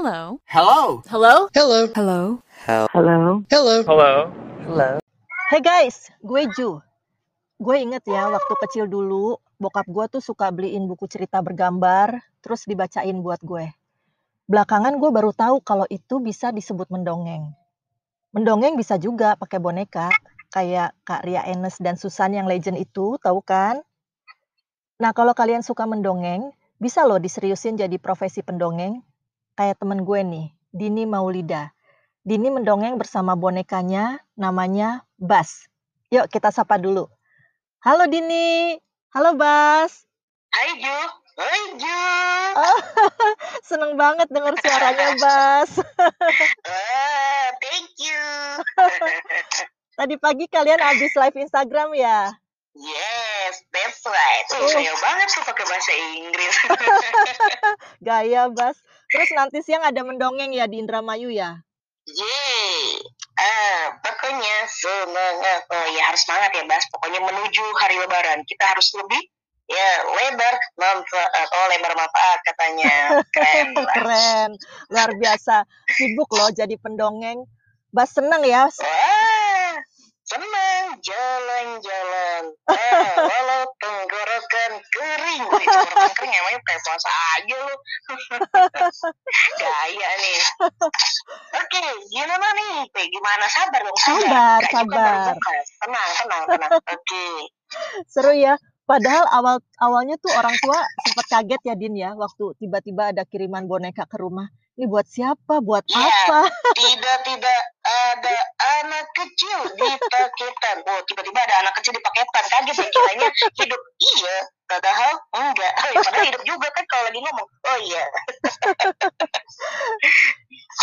Hello. Hello. Hello? Hello. Hello. Halo. Hello. Hello. Hey guys, gue Ju. Gue inget ya waktu kecil dulu, bokap gue tuh suka beliin buku cerita bergambar, terus dibacain buat gue. Belakangan gue baru tahu kalau itu bisa disebut mendongeng. Mendongeng bisa juga pakai boneka, kayak Kak Ria Enes dan Susan yang legend itu, tahu kan? Nah kalau kalian suka mendongeng, bisa loh diseriusin jadi profesi pendongeng. Kayak temen gue nih, Dini Maulida. Dini mendongeng bersama bonekanya, namanya Bas. Yuk kita sapa dulu. Halo Dini. Halo Bas. Hai Ju, hai Ju. Seneng banget denger suaranya Bas. Ah, thank you. Tadi pagi kalian habis live Instagram ya? yes, that's right. Oh. saya banget tuh pakai bahasa Inggris. Gaya Bas. Terus nanti siang ada mendongeng ya di Indramayu ya? Yeay. Ah, pokoknya semangat. Oh ya harus semangat ya, Bas. Pokoknya menuju hari Lebaran kita harus lebih ya lebar manfaat. Oh, lebar manfaat katanya. Keren. Keren. Luar biasa. Sibuk loh jadi pendongeng. Bas seneng ya? Wah, senang jalan-jalan. Tenggorokan kering. Wih, tenggorokan kering emangnya kayak puasa aja lu. Gaya nih. Oke, gimana nih? Pe, Gimana? Sabar dong, sabar. Sabar, sabar. Tenang, tenang, tenang. Oke. Seru ya. Padahal awal awalnya tuh orang tua sempat kaget ya Din ya waktu tiba-tiba ada kiriman boneka ke rumah. Ini buat siapa? Buat Iya. apa? Tidak-tidak ada anak kecil di paketan. Oh, tiba-tiba ada anak kecil di paketan. Kaget ya, kiranya hidup. Iya, padahal enggak. Oh, ya, padahal hidup juga kan kalau lagi ngomong. Oh iya.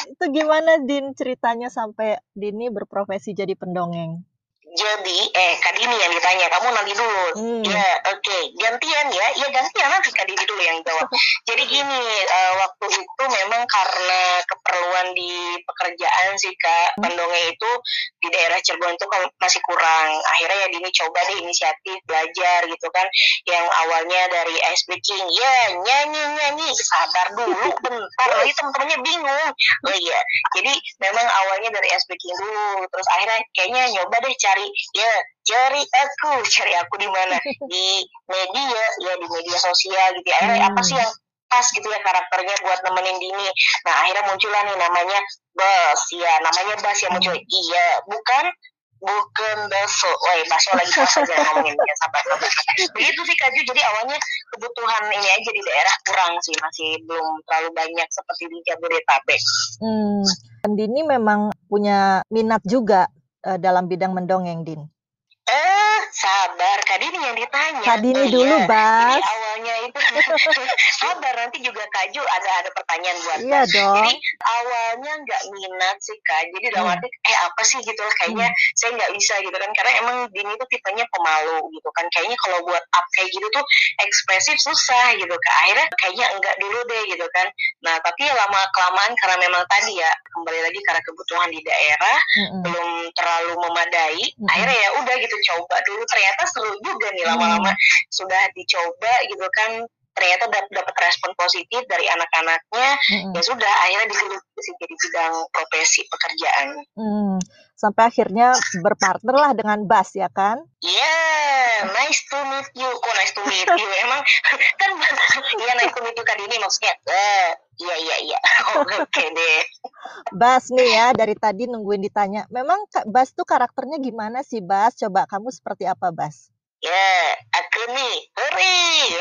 Itu gimana Din ceritanya sampai Dini berprofesi jadi pendongeng? Jadi, eh, Kak Dini yang ditanya, kamu nanti dulu. Hmm. Ya, oke. Gantian ya. Ya, gantian nanti Kak Dini dulu yang jawab. Jadi gini, eh, waktu itu memang karena keperluan di pekerjaan sih, Kak. Pendongeng itu di daerah Cirebon itu kan masih kurang. Akhirnya ya Dini coba deh inisiatif belajar gitu kan. Yang awalnya dari ice breaking. Ya, nyanyi-nyanyi. Sabar dulu, bentar. Lagi temen-temennya bingung. Oh iya. Jadi memang awalnya dari ice breaking dulu. Terus akhirnya kayaknya nyoba deh cari ya cari aku cari aku di mana di media ya di media sosial gitu akhirnya Hmm. apa sih yang pas gitu ya karakternya buat nemenin Dini nah akhirnya muncullah nih namanya Bas ya namanya Bas yang muncul iya bukan bukan bakso, woi bakso lagi puasa jangan ngomongin ya sabar sabar. Begitu sih Kaju, jadi awalnya kebutuhan ini aja di daerah kurang sih, masih belum terlalu banyak seperti di Jabodetabek. Hmm. Dini memang punya minat juga dalam bidang mendongeng Din. Eh, sabar, Kak Dini yang ditanya. Kak Dini Oh, dulu, iya. Bas. Jadi awalnya itu sabar nanti juga Kaju ada ada pertanyaan buat Iya Bas. dong. Jadi awalnya nggak minat sih Kak. Jadi dalam Hmm. arti eh apa sih gitu lah kayaknya saya nggak bisa gitu kan karena emang Dini tuh tipenya pemalu gitu kan. Kayaknya kalau buat up kayak gitu tuh ekspresif susah gitu Kak. Akhirnya kayaknya enggak dulu deh gitu kan. Nah, tapi lama kelamaan karena memang tadi ya kembali lagi karena kebutuhan di daerah Mm-mm. belum terlalu memadai Mm-mm. akhirnya ya udah gitu coba dulu ternyata seru juga nih lama-lama sudah dicoba gitu kan ternyata dap- dapat respon positif dari anak-anaknya Mm-mm. ya sudah akhirnya dipilih jadi bidang profesi pekerjaan Hmm. Sampai akhirnya berpartner lah dengan Bas ya kan? Yeah, nice to meet you. Kok nice to meet you? Emang kan iya nice to meet you kan ini maksudnya. Eh, iya iya iya. Oke deh. Bas nih ya dari tadi nungguin ditanya. Memang Bas tuh karakternya gimana sih Bas? Coba kamu seperti apa Bas? Ya, aku nih, hore,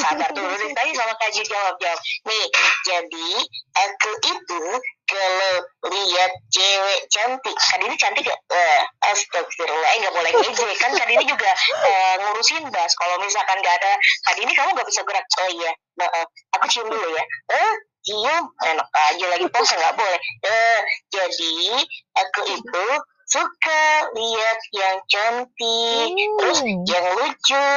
sabar dulu nih tadi sama Kak Ju jawab jawab. Nih, jadi aku itu kalau lihat cewek cantik, Kak Dini cantik gak? Eh, astagfirullah, eh nggak boleh ngejek kan Kak Dini juga eh, ngurusin bas. Kalau misalkan nggak ada Kak Dini kamu nggak bisa gerak. Oh iya, maaf, aku cium dulu ya. Eh, cium, enak aja lagi puasa nggak boleh. Eh, jadi aku itu suka lihat yang cantik, terus Hmm. yang lucu.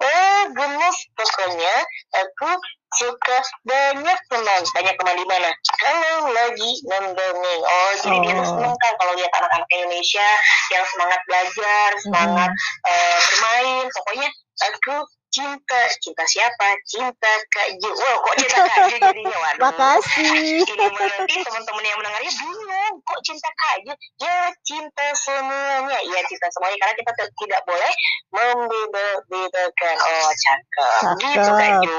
Eh, gemes pokoknya aku suka banyak teman. Banyak teman di mana? Kalau lagi mendongeng. Oh, jadi dia tuh Oh. seneng kan kalau lihat anak-anak Indonesia yang semangat belajar, semangat Mm-mm. eh, bermain. Pokoknya aku cinta cinta siapa? Cinta Kak Ju. Wow kok cinta Kak Ju jadinya? Waduh. Makasih. Ini nanti teman-teman yang mendengarnya bingung kok cinta Kak Ju? Ya cinta semuanya. Ya cinta semuanya. Karena kita tidak boleh membeda-bedakan. Oh cakep, cakep. gitu Kak Ju.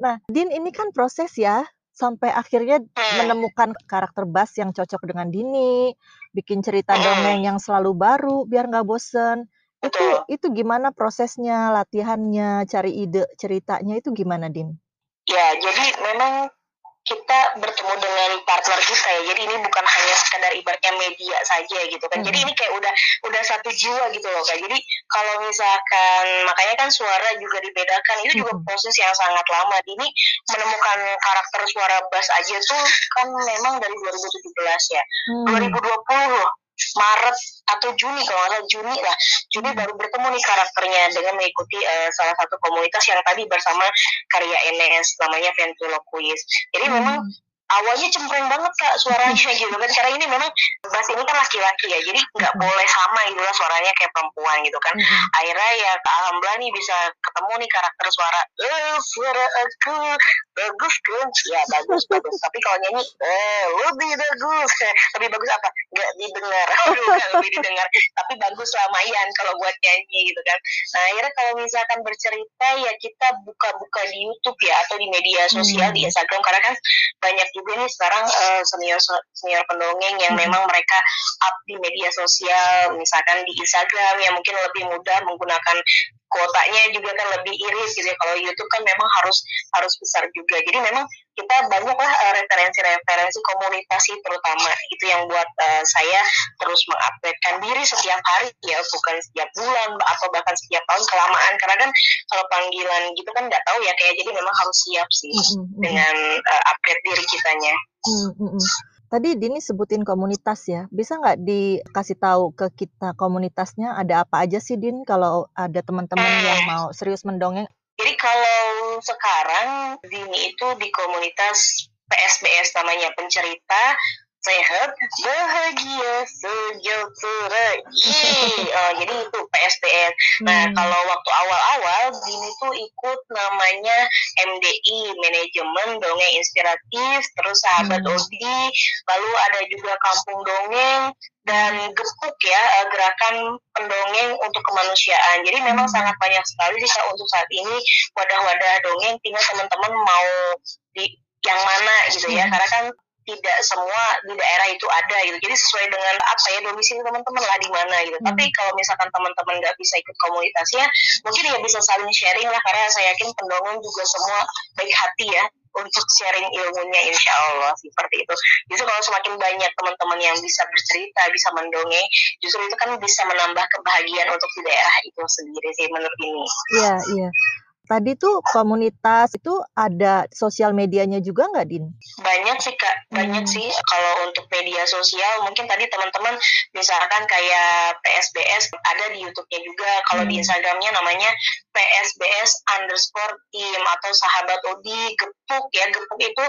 Nah Din ini kan proses ya. Sampai akhirnya hmm. menemukan karakter Bas yang cocok dengan Dini, bikin cerita hmm. dongeng yang selalu baru biar nggak bosen. Itu itu gimana prosesnya, latihannya, cari ide ceritanya itu gimana, Din? Ya, jadi memang kita bertemu dengan partner kita ya. Jadi ini bukan hanya sekedar ibaratnya media saja gitu kan. Jadi ini kayak udah udah satu jiwa gitu loh kan jadi kalau misalkan makanya kan suara juga dibedakan. Itu juga proses yang sangat lama. Ini menemukan karakter suara bass aja tuh kan memang dari 2017 ya. Hmm. 2020 Maret atau Juni kalau nggak salah Juni lah. Juni baru bertemu nih karakternya dengan mengikuti uh, salah satu komunitas yang tadi bersama karya NS namanya Ventriloquist jadi hmm. memang awalnya cempreng banget kak suaranya gitu kan karena ini memang bass ini kan laki-laki ya jadi nggak boleh sama gitu lah suaranya kayak perempuan gitu kan. Akhirnya ya alhamdulillah nih bisa ketemu nih karakter suara eh suara aku bagus kan ya bagus bagus. Tapi kalau nyanyi eh lebih bagus. Lebih bagus apa? Nggak didengar. Aduh lebih didengar. Tapi bagus lah Mayan kalau buat nyanyi gitu kan. Nah akhirnya kalau misalkan bercerita ya kita buka-buka di YouTube ya atau di media sosial di Instagram karena kan banyak juga nih sekarang uh, senior senior pendongeng yang hmm. memang mereka up di media sosial misalkan di Instagram yang mungkin lebih mudah menggunakan kuotanya juga kan lebih iris gitu ya kalau YouTube kan memang harus harus besar juga jadi memang kita banyaklah uh, referensi-referensi komunitas terutama itu yang buat uh, saya terus mengupdatekan diri setiap hari ya bukan setiap bulan atau bahkan setiap tahun kelamaan karena kan kalau panggilan gitu kan nggak tahu ya kayak jadi memang harus siap sih mm -hmm. dengan uh, update diri kitanya. Mm -hmm. Tadi Dini sebutin komunitas ya, bisa nggak dikasih tahu ke kita komunitasnya ada apa aja sih Din kalau ada teman-teman yang mau serius mendongeng? Jadi kalau sekarang Dini itu di komunitas PSBS namanya pencerita sehat, bahagia, sejahtera. Oh, jadi itu PSBN. Nah, hmm. kalau waktu awal-awal Dini tuh ikut namanya MDI, Manajemen Dongeng Inspiratif, terus Sahabat hmm. Odi, lalu ada juga Kampung Dongeng, dan gepuk ya eh, gerakan pendongeng untuk kemanusiaan. Jadi memang hmm. sangat banyak sekali sih untuk saat ini wadah-wadah dongeng tinggal teman-teman mau di yang mana gitu ya. Hmm. Karena kan tidak semua di daerah itu ada gitu. Jadi sesuai dengan apa ya domisili teman-teman lah di mana gitu. Hmm. Tapi kalau misalkan teman-teman nggak bisa ikut komunitasnya, mungkin ya bisa saling sharing lah karena saya yakin pendongeng juga semua baik hati ya untuk sharing ilmunya insya Allah seperti itu. Justru kalau semakin banyak teman-teman yang bisa bercerita, bisa mendongeng, justru itu kan bisa menambah kebahagiaan untuk di daerah itu sendiri sih menurut ini. Iya, iya. Tadi tuh komunitas itu ada sosial medianya juga nggak, Din? Banyak sih, Kak. Banyak hmm. sih. Kalau untuk media sosial, mungkin tadi teman-teman misalkan kayak PSBS ada di YouTube-nya juga. Kalau hmm. di Instagramnya namanya PSBS underscore team atau sahabat Odi, gepuk ya. Gepuk itu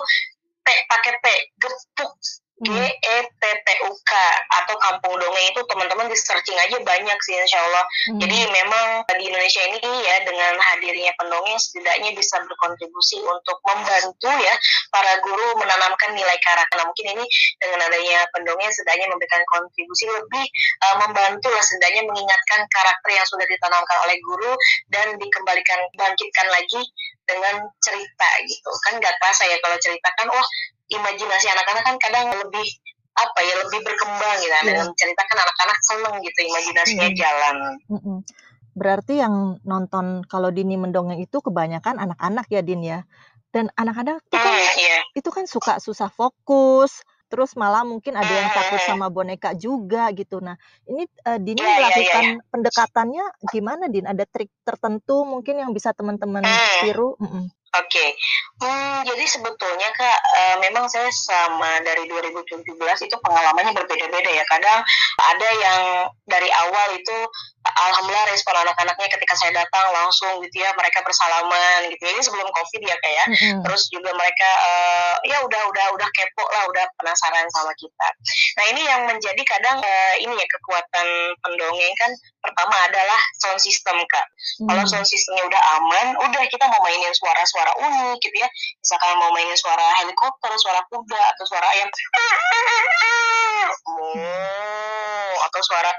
P pakai P, gepuk G E P P U K atau Kampung Dongeng itu teman-teman di searching aja banyak sih insya Allah. Hmm. Jadi memang di Indonesia ini ya dengan hadirnya pendongeng setidaknya bisa berkontribusi untuk membantu ya para guru menanamkan nilai karakter. Nah, mungkin ini dengan adanya pendongeng setidaknya memberikan kontribusi lebih uh, membantu lah setidaknya mengingatkan karakter yang sudah ditanamkan oleh guru dan dikembalikan bangkitkan lagi dengan cerita gitu kan nggak terasa ya kalau ceritakan wah imajinasi anak-anak kan kadang lebih apa ya lebih berkembang gitu yeah. dengan menceritakan anak-anak seneng gitu imajinasinya mm. jalan. Mm -hmm. Berarti yang nonton kalau Dini mendongeng itu kebanyakan anak-anak ya Din ya. Dan anak-anak itu kan mm, yeah. itu kan suka susah fokus, terus malah mungkin ada yang takut sama boneka juga gitu. Nah, ini uh, Dini yeah, iya, melakukan yeah, yeah. pendekatannya gimana Din? Ada trik tertentu mungkin yang bisa teman-teman tiru? Mm -mm. Oke, okay. hmm, jadi sebetulnya kak, uh, memang saya sama dari 2017 itu pengalamannya berbeda-beda ya. Kadang ada yang dari awal itu alhamdulillah respon anak-anaknya ketika saya datang langsung gitu ya mereka bersalaman gitu ya. Ini sebelum covid ya kayak mm -hmm. terus juga mereka uh, ya udah udah udah kepo lah udah penasaran sama kita. Nah ini yang menjadi kadang uh, ini ya kekuatan pendongeng kan. Pertama adalah sound system kak. Mm. kalau sound systemnya udah aman udah kita mau mainin suara-suara unik gitu ya. Misalkan mau mainin suara helikopter suara kuda atau suara ayam. Oh, atau suara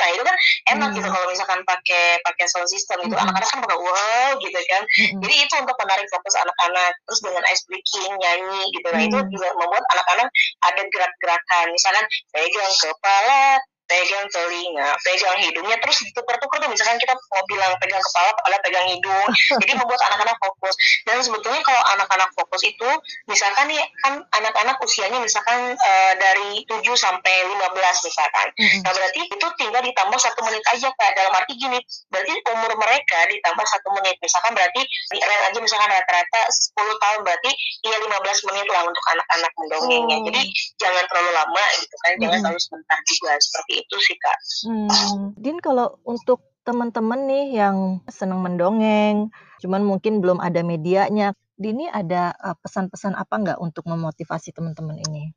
Nah itu kan enak gitu hmm. gitu kalau misalkan pakai pakai sound system itu hmm. anak-anak kan pada wow gitu kan. Hmm. Jadi itu untuk menarik fokus anak-anak. Terus dengan ice breaking nyanyi gitu. Nah itu juga membuat anak-anak ada gerak-gerakan. Misalkan pegang kepala, pegang telinga, pegang hidungnya, terus ditukar-tukar tuh misalkan kita mau bilang pegang kepala, kepala pegang hidung, jadi membuat anak-anak fokus. Dan sebetulnya kalau anak-anak fokus itu, misalkan nih kan anak-anak usianya misalkan uh, dari 7 sampai 15 misalkan. Nah berarti itu tinggal ditambah satu menit aja kak. Dalam arti gini, berarti umur mereka ditambah satu menit. Misalkan berarti di aja misalkan rata-rata 10 tahun berarti ya 15 menit lah untuk anak-anak mendongengnya. Hmm. Jadi jangan terlalu lama gitu kan, jangan terlalu sebentar juga seperti itu sih kak. Hmm. Din kalau untuk teman-teman nih yang senang mendongeng, cuman mungkin belum ada medianya, Dini ada eh, pesan-pesan apa nggak untuk memotivasi teman-teman ini?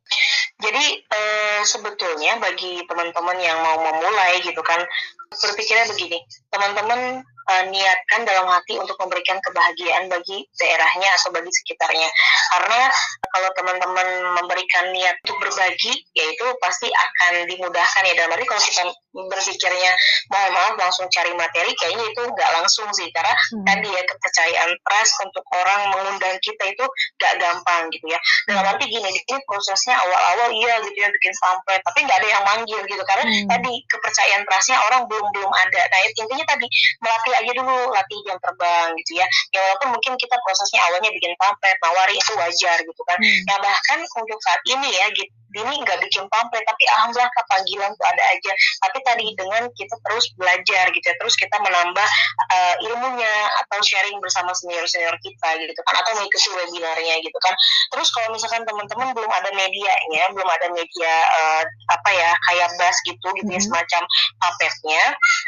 Jadi eh, sebetulnya bagi teman-teman yang mau memulai gitu kan berpikirnya begini, teman-teman uh, niatkan dalam hati untuk memberikan kebahagiaan bagi daerahnya atau bagi sekitarnya. Karena kalau teman-teman memberikan niat untuk berbagi, yaitu pasti akan dimudahkan ya. Dalam arti kalau kita berpikirnya mohon maaf langsung cari materi, kayaknya itu nggak langsung sih. Karena hmm. tadi ya kepercayaan trust untuk orang mengundang kita itu nggak gampang gitu ya. Dalam arti gini, ini prosesnya awal-awal iya gitu ya bikin sampai, tapi nggak ada yang manggil gitu. Karena hmm. tadi kepercayaan trustnya orang belum belum ada. Nah intinya tadi melatih aja dulu latih jam terbang gitu ya ya walaupun mungkin kita prosesnya awalnya bikin pamflet nawari itu wajar gitu kan hmm. ya bahkan untuk saat ini ya gitu ini nggak bikin pamflet tapi alhamdulillah ke panggilan tuh ada aja tapi tadi dengan kita terus belajar gitu ya terus kita menambah uh, ilmunya atau sharing bersama senior senior kita gitu kan atau mengikuti webinarnya gitu kan terus kalau misalkan teman-teman belum ada medianya belum ada media uh, apa ya kayak bas gitu gitu ya hmm. semacam puppetnya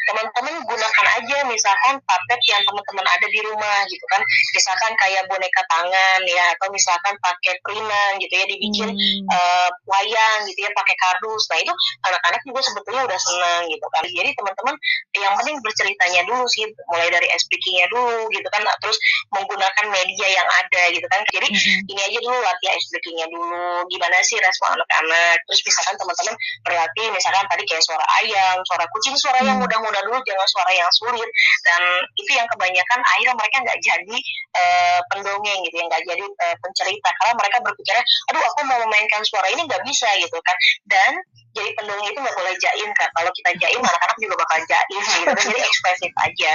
teman-teman gunakan aja misalkan puppet yang teman-teman ada di rumah gitu kan misalkan kayak boneka tangan ya atau misalkan pakai perinan gitu ya dibikin hmm. uh, wayang gitu ya pakai kardus nah itu anak-anak juga sebetulnya udah senang gitu kan jadi teman-teman yang penting berceritanya dulu sih mulai dari speakingnya dulu gitu kan terus menggunakan media yang ada gitu kan jadi mm-hmm. ini aja dulu latihan speakingnya dulu gimana sih respon anak-anak terus misalkan teman-teman berlatih misalkan tadi kayak suara ayam suara kucing suara yang mm. mudah-mudah dulu jangan suara yang sulit dan itu yang kebanyakan akhirnya mereka nggak jadi uh, pendongeng gitu ya nggak jadi uh, pencerita. Karena mereka berpikirnya aduh aku mau memainkan suara ini nggak bisa gitu kan. Dan jadi pendongeng itu nggak boleh jaim kan kalau kita jaim anak-anak juga bakal jaim gitu. Jadi ekspresif aja.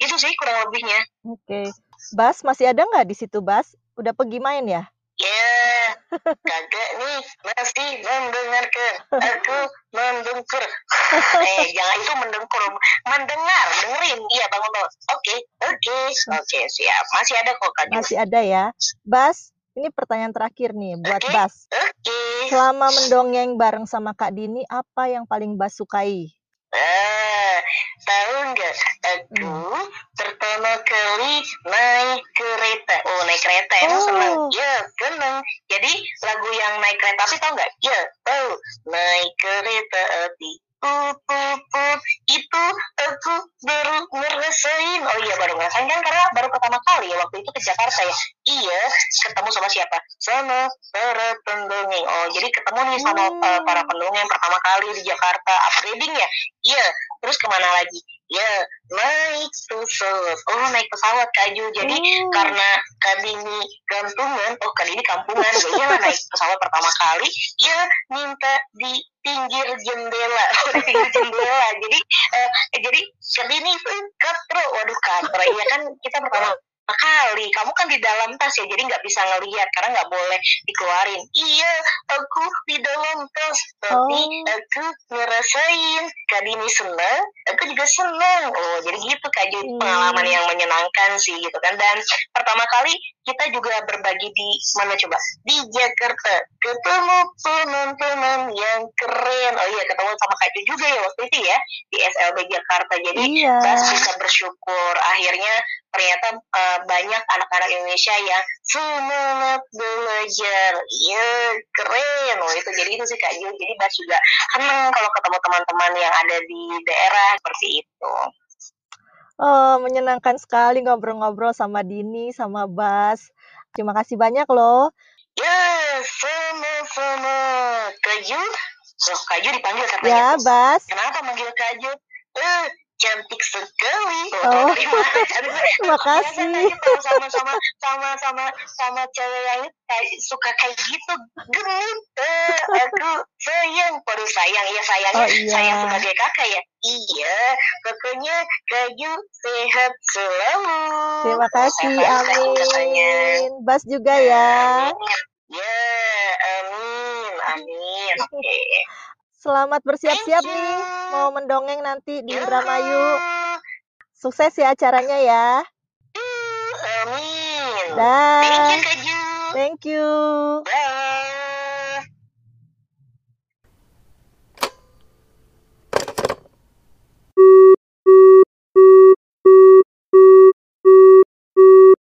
Itu sih kurang lebihnya. Oke. Okay. Bas masih ada nggak di situ Bas? Udah pergi main ya? Ya, kagak nih masih mendengarkan aku mendengkur. eh, jangan itu mendengkur, mendengar, dengerin. Iya bangun bangun. Oke, oke, oke siap. Masih ada kok kak. Masih ada ya, Bas. Ini pertanyaan terakhir nih buat okay. Bas. Okay. Selama mendongeng bareng sama Kak Dini, apa yang paling Bas sukai? Ah, tahu nggak? Aku hmm. pertama kali naik kereta. Oh, naik kereta emang oh. senang? Ya, senang. Jadi lagu yang naik kereta api tahu nggak? Ya, tahu. Naik kereta api. Put put put. Itu aku baru ngerasain. Oh iya baru ngerasain kan? Karena baru pertama kali ya waktu itu ke Jakarta ya. Iya ketemu sama siapa? Sama para pendongeng. Oh jadi ketemu nih sama hmm. uh, para pendongeng pertama kali di Jakarta. Upgrading ya? Iya. Terus ke mana lagi? Ya pesawat oh naik pesawat kaju jadi hmm. karena kadini gantungan oh kadini kampungan. Jadi ya naik pesawat pertama kali ya minta di pinggir jendela. Di pinggir jendela. Jadi uh, jadi kadini katro waduh katro ya kan kita pertama kali kamu kan di dalam tas ya jadi nggak bisa ngelihat karena nggak boleh dikeluarin. Iya aku di dalam tas tapi Oh. aku ngerasain. Kak Dini seneng aku juga seneng. Oh jadi gitu kak. Jadi Hmm. pengalaman yang menyenangkan sih gitu kan. Dan pertama kali kita juga berbagi di mana coba? Di Jakarta. Ketemu teman-teman yang keren. Oh iya ketemu sama Kak Ju juga ya waktu itu ya di SLB Jakarta. Jadi Iya. Bas bisa bersyukur akhirnya ternyata banyak anak-anak Indonesia yang semangat belajar iya keren loh itu jadi itu sih Kak Ju jadi Bas juga seneng kalau ketemu teman-teman yang ada di daerah seperti itu Oh, menyenangkan sekali ngobrol-ngobrol sama Dini, sama Bas. Terima kasih banyak loh. ya sama-sama Kak Ju Loh, Kak Ju dipanggil katanya Ya, Bas. Kenapa manggil Kak Ju? Eh, cantik sekali. Oh, Kak Ju kalau sama sama sama sama sama cewek yang kayak suka kayak gitu genit. Eh, aku sayang, baru sayang ya sayangnya Oh, iya. sayang sebagai kakak ya. Iya, pokoknya Kak Ju sehat selalu. Terima kasih, Sehat, katanya. amin. Bas juga ya. Amin. Ya, amin, amin. Oke. Selamat bersiap-siap nih, mau mendongeng nanti di Ya. Indramayu. Sukses ya acaranya ya. Amin. Dah. Thank you. Thank you. Bye.